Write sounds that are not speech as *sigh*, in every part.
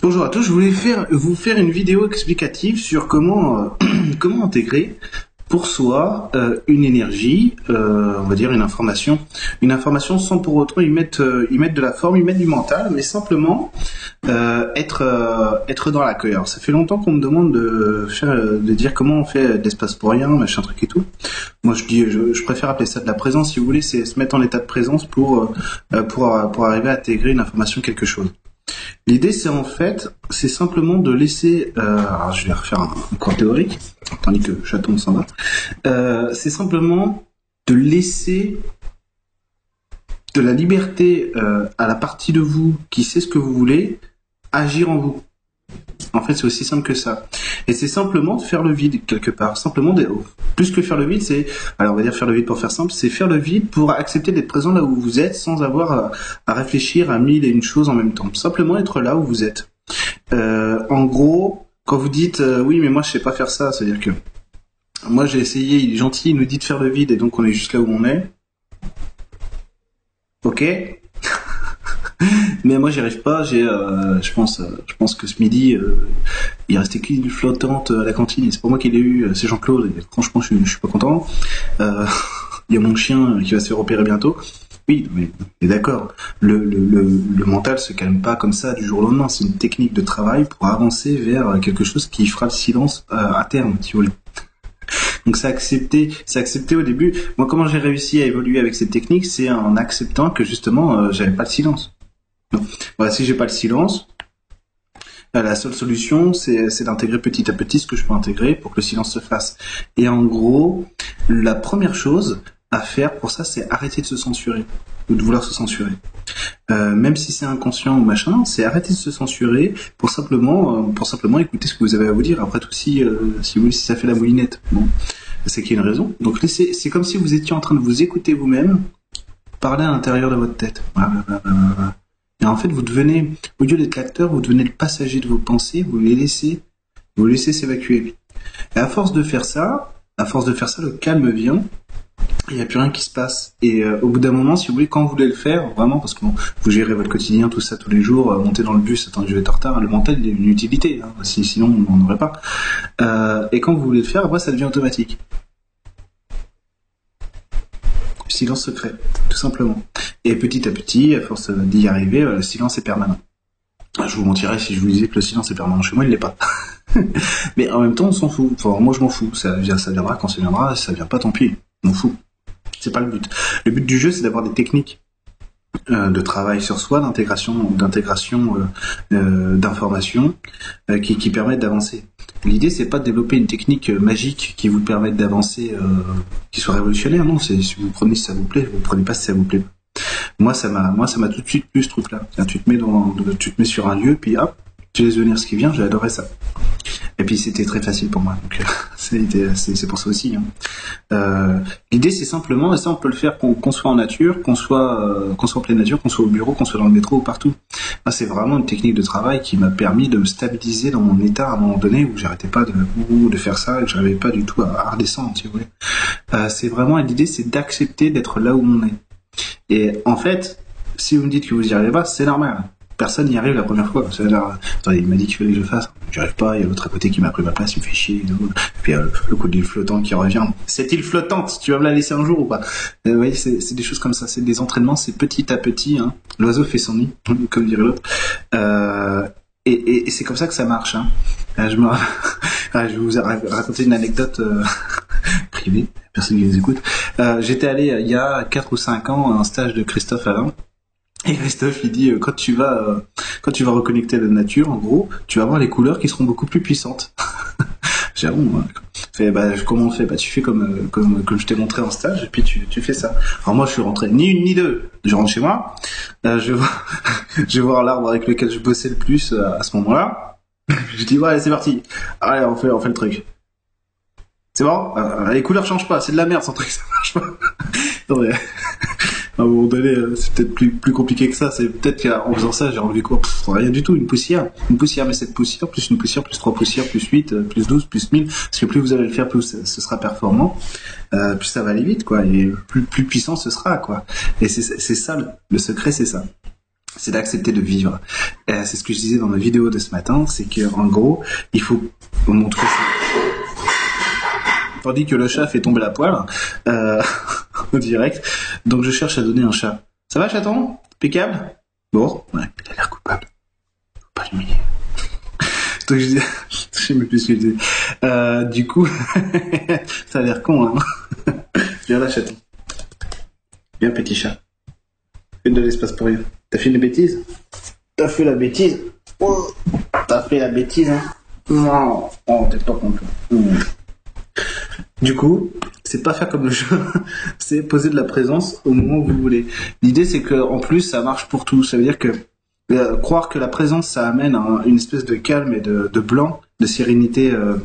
Bonjour à tous, je voulais faire, vous faire une vidéo explicative sur comment, euh, *clears throat* comment intégrer pour soi euh, une énergie, euh, on va dire une information, une information sans pour autant y mettre, euh, y mettre de la forme, y mettre du mental, mais simplement euh, être, euh, être dans l'accueil. Alors ça fait longtemps qu'on me demande de, faire, de dire comment on fait de l'espace pour rien, machin truc et tout. Moi je dis, je, je préfère appeler ça de la présence, si vous voulez, c'est se mettre en état de présence pour, pour, pour arriver à intégrer une information, quelque chose. L'idée, c'est en fait, c'est simplement de laisser. Euh, alors, je vais refaire un, cours théorique, tandis que Chaton s'en va. Euh, c'est simplement de laisser de la liberté euh, à la partie de vous qui sait ce que vous voulez agir en vous. En fait, c'est aussi simple que ça. Et c'est simplement de faire le vide quelque part. Simplement, de, plus que faire le vide, c'est, alors on va dire faire le vide pour faire simple, c'est faire le vide pour accepter d'être présent là où vous êtes sans avoir à, réfléchir à mille et une choses en même temps. Simplement être là où vous êtes. Euh, en gros, quand vous dites euh, oui, mais moi je sais pas faire ça, c'est-à-dire que moi j'ai essayé, il est gentil, il nous dit de faire le vide et donc on est juste là où on est. Ok, mais moi j'y arrive pas. J'ai, euh, je pense, euh, je pense que ce midi, euh, il restait qu'une flottante à la cantine. Et c'est pas moi qui l'ai eu, c'est Jean-Claude. Et franchement, je, je suis pas content. Euh, *laughs* Il y a mon chien qui va se faire opérer bientôt. Oui, mais, mais d'accord. Le, le, le, le mental se calme pas comme ça du jour au lendemain. C'est une technique de travail pour avancer vers quelque chose qui fera le silence euh, à terme, si vous voulez. *laughs* Donc c'est accepté, c'est accepté au début. Moi, comment j'ai réussi à évoluer avec cette technique, c'est en acceptant que justement, euh, j'avais pas le silence. Voilà, si j'ai pas le silence, euh, la seule solution, c'est d'intégrer petit à petit ce que je peux intégrer pour que le silence se fasse. Et en gros, la première chose à faire pour ça, c'est arrêter de se censurer ou de vouloir se censurer. Euh, même si c'est inconscient ou machin, c'est arrêter de se censurer pour simplement, euh, pour simplement écouter ce que vous avez à vous dire. Après tout, si, euh, si vous si ça fait la moulinette, bon, c'est qu'il y a une raison. Donc c'est comme si vous étiez en train de vous écouter vous-même parler à l'intérieur de votre tête. En fait, vous devenez, au lieu d'être l'acteur, vous devenez le passager de vos pensées, vous les laissez, vous laissez s'évacuer. Et à force de faire ça, à force de faire ça, le calme vient. Il n'y a plus rien qui se passe. Et euh, au bout d'un moment, si vous voulez, quand vous voulez le faire, vraiment, parce que vous gérez votre quotidien, tout ça tous les jours, euh, monter dans le bus, attends, je vais être en retard, le mental, il a une utilité. Hein, si, sinon, on n'en aurait pas. Euh, et quand vous voulez le faire, après, ça devient automatique. Silence secret, simplement. Et petit à petit, à force d'y arriver, euh, le silence est permanent. Je vous mentirais si je vous disais que le silence est permanent chez moi, il l'est pas. *laughs* Mais en même temps, on s'en fout. Moi, je m'en fous. Ça, ça viendra quand ça viendra. Ça vient pas, tant pis. Je m'en fous. C'est pas le but. Le but du jeu, c'est d'avoir des techniques euh, de travail sur soi, d'intégration, d'intégration euh, d'informations qui permettent d'avancer. L'idée, c'est pas de développer une technique euh, magique qui vous permette d'avancer, euh, qui soit révolutionnaire. Non, c'est si vous prenez si ça vous plaît, vous prenez pas si ça vous plaît. pas. Moi, ça m'a, moi, ça m'a tout de suite plu ce truc-là. Tu te mets dans, tu te mets sur un lieu, puis hop, tu laisses venir ce qui vient. J'ai adoré ça. Et puis c'était très facile pour moi. Donc euh, c'est pour ça aussi. hein. Euh, L'idée, c'est simplement, et ça, on peut le faire qu'on soit en nature, qu'on soit, euh, qu'on soit en pleine nature, qu'on soit au bureau, qu'on soit dans le métro ou partout. C'est vraiment une technique de travail qui m'a permis de me stabiliser dans mon état à un moment donné où j'arrêtais pas de, de faire ça, et que j'arrivais pas du tout à, redescendre, si. Euh, c'est vraiment, l'idée, c'est d'accepter d'être là où on est. Et en fait, si vous me dites que vous y arrivez pas, c'est normal. Personne n'y arrive la première fois. Il m'a dit qu'il fallait que je fasse. J'y arrive pas, il y a l'autre à côté qui m'a pris ma place, il me fait chier. et. Puis euh, le coup de l'île flottante qui revient. Cette île flottante, tu vas me la laisser un jour ou pas euh, Vous voyez, c'est des choses comme ça. C'est des entraînements, c'est petit à petit. Hein. L'oiseau fait son nid, *laughs* comme dirait l'autre. Euh, et c'est comme ça que ça marche. Hein. Euh, je, me... *laughs* Je vais vous ra- raconter une anecdote euh, *laughs* privée, personne qui les écoute. Euh, J'étais allé euh, il y a 4 ou 5 ans à un stage de Christophe Alain. Et Christophe, il dit, euh, quand tu vas, euh, quand tu vas reconnecter à la nature, en gros, tu vas avoir les couleurs qui seront beaucoup plus puissantes. *laughs* J'ai ah bon, bah, comment on fait? Bah, tu fais comme, euh, comme, comme je t'ai montré en stage, et puis tu, tu fais ça. Alors moi, je suis rentré ni une ni deux. Je rentre chez moi, je vais *laughs* voir, l'arbre avec lequel je bossais le plus à ce moment-là. *laughs* Je dis, ouais, c'est parti. Allez, on fait, on fait le truc. C'est bon? Les couleurs changent pas, c'est de la merde, sans truc, ça marche pas. À un moment donné, euh, c'est peut-être plus, plus compliqué que ça. C'est peut-être qu'en faisant ça, j'ai enlevé quoi? Rien du tout, une poussière. Une poussière, mais cette poussière, plus une poussière, plus trois poussières, plus 8, euh, plus 12, plus 1000. Parce que plus vous allez le faire, plus ce sera performant. Euh, plus ça va aller vite, quoi. Et plus, plus puissant ce sera, quoi. Et c'est ça, le, secret, c'est ça. c'est d'accepter de vivre. Euh, c'est ce que je disais dans ma vidéo de ce matin, c'est que en gros, il faut montrer ça. Tandis que le chat fait tomber la poêle euh, *laughs* *laughs* direct, donc je cherche à donner un chat. Ça va, chaton? Impeccable? Bon, ouais, il a l'air coupable. Faut pas l'humilier. *laughs* donc je disais, *laughs* je plus ce que je. Euh, du coup, ça a l'air con, hein Viens là, chaton. Viens, petit chat. Fais de l'espace pour rien. T'as fait une bêtise? T'as fait la bêtise? T'as fait la bêtise, hein? Non, oh, t'es pas content. Mmh. Du coup, c'est pas faire comme le jeu, *laughs* c'est poser de la présence au moment où vous voulez. L'idée, c'est que en plus, ça marche pour tout. Ça veut dire que euh, croire que la présence, ça amène à une espèce de calme et de, blanc, de sérénité euh,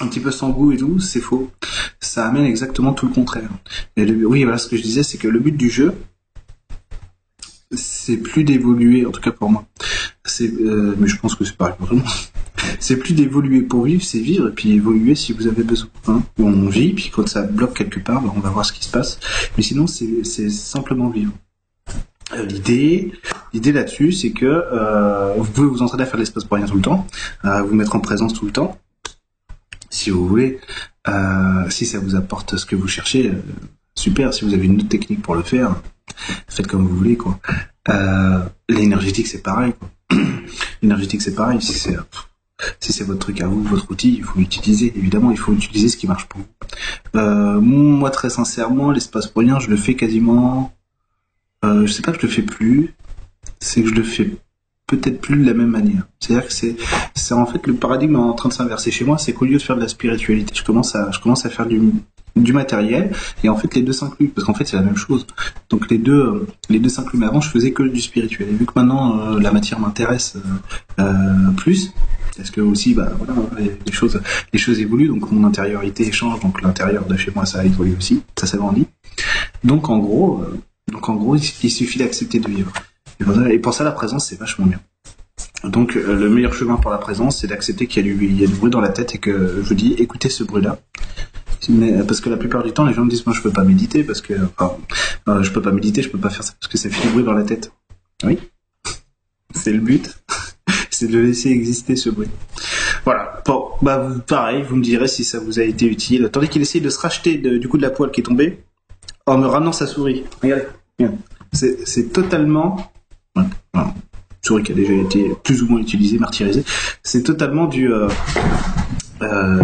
un petit peu sans goût et tout, c'est faux. Ça amène exactement tout le contraire. Et oui, voilà ce que je disais, c'est que le but du jeu, c'est plus d'évoluer, en tout cas pour moi. Euh, mais je pense que c'est pareil pour tout le monde. C'est plus d'évoluer pour vivre, c'est vivre et puis évoluer si vous avez besoin. Hein. On vit, puis quand ça bloque quelque part, ben, on va voir ce qui se passe. Mais sinon, c'est, simplement vivre. Euh, l'idée, l'idée là-dessus, c'est que euh, vous pouvez vous entraîner à faire de l'espace pour rien tout le temps, à vous mettre en présence tout le temps, si vous voulez. Euh, si ça vous apporte ce que vous cherchez, super. Si vous avez une autre technique pour le faire, faites comme vous voulez, quoi. L'énergétique, c'est pareil. *clears throat* L'énergétique, c'est pareil. Si c'est votre truc à vous, votre outil, il faut l'utiliser. Évidemment, il faut utiliser ce qui marche pour vous. Euh, moi, très sincèrement, l'espace pour je le fais quasiment. Euh, je sais pas que je le fais plus. C'est que je le fais peut-être plus de la même manière. C'est-à-dire que c'est, c'est en fait le paradigme en train de s'inverser chez moi, c'est qu'au lieu de faire de la spiritualité, je commence à, je commence à faire du, matériel et en fait les deux s'incluent parce qu'en fait c'est la même chose. Donc les deux, les deux s'incluent. Mais avant je faisais que du spirituel. Et vu que maintenant euh, la matière m'intéresse euh plus, parce que aussi bah voilà les, choses, les choses évoluent donc mon intériorité change donc l'intérieur de chez moi ça évolue aussi, ça s'agrandit. Donc en gros, donc en gros il suffit d'accepter de vivre. Et pour ça, la présence, c'est vachement bien. Donc, euh, le meilleur chemin pour la présence, c'est d'accepter qu'il y, a du bruit dans la tête et que je vous dis, écoutez ce bruit-là. Mais, parce que la plupart du temps, les gens me disent, moi, je peux pas méditer parce que, euh, je peux pas méditer, je peux pas faire ça parce que ça fait du bruit dans la tête. Oui. *laughs* c'est le but. C'est de laisser exister ce bruit. Voilà. Bon, bah, pareil, vous me direz si ça vous a été utile. Tandis qu'il essaye de se racheter du coup de la poêle qui est tombée en me ramenant sa souris. Regardez. C'est totalement voilà. souris qui a déjà été plus ou moins utilisée, martyrisée. C'est totalement du euh, euh,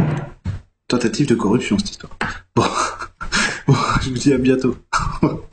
tentative de corruption cette histoire. Bon. *laughs* bon, je vous dis à bientôt. *laughs*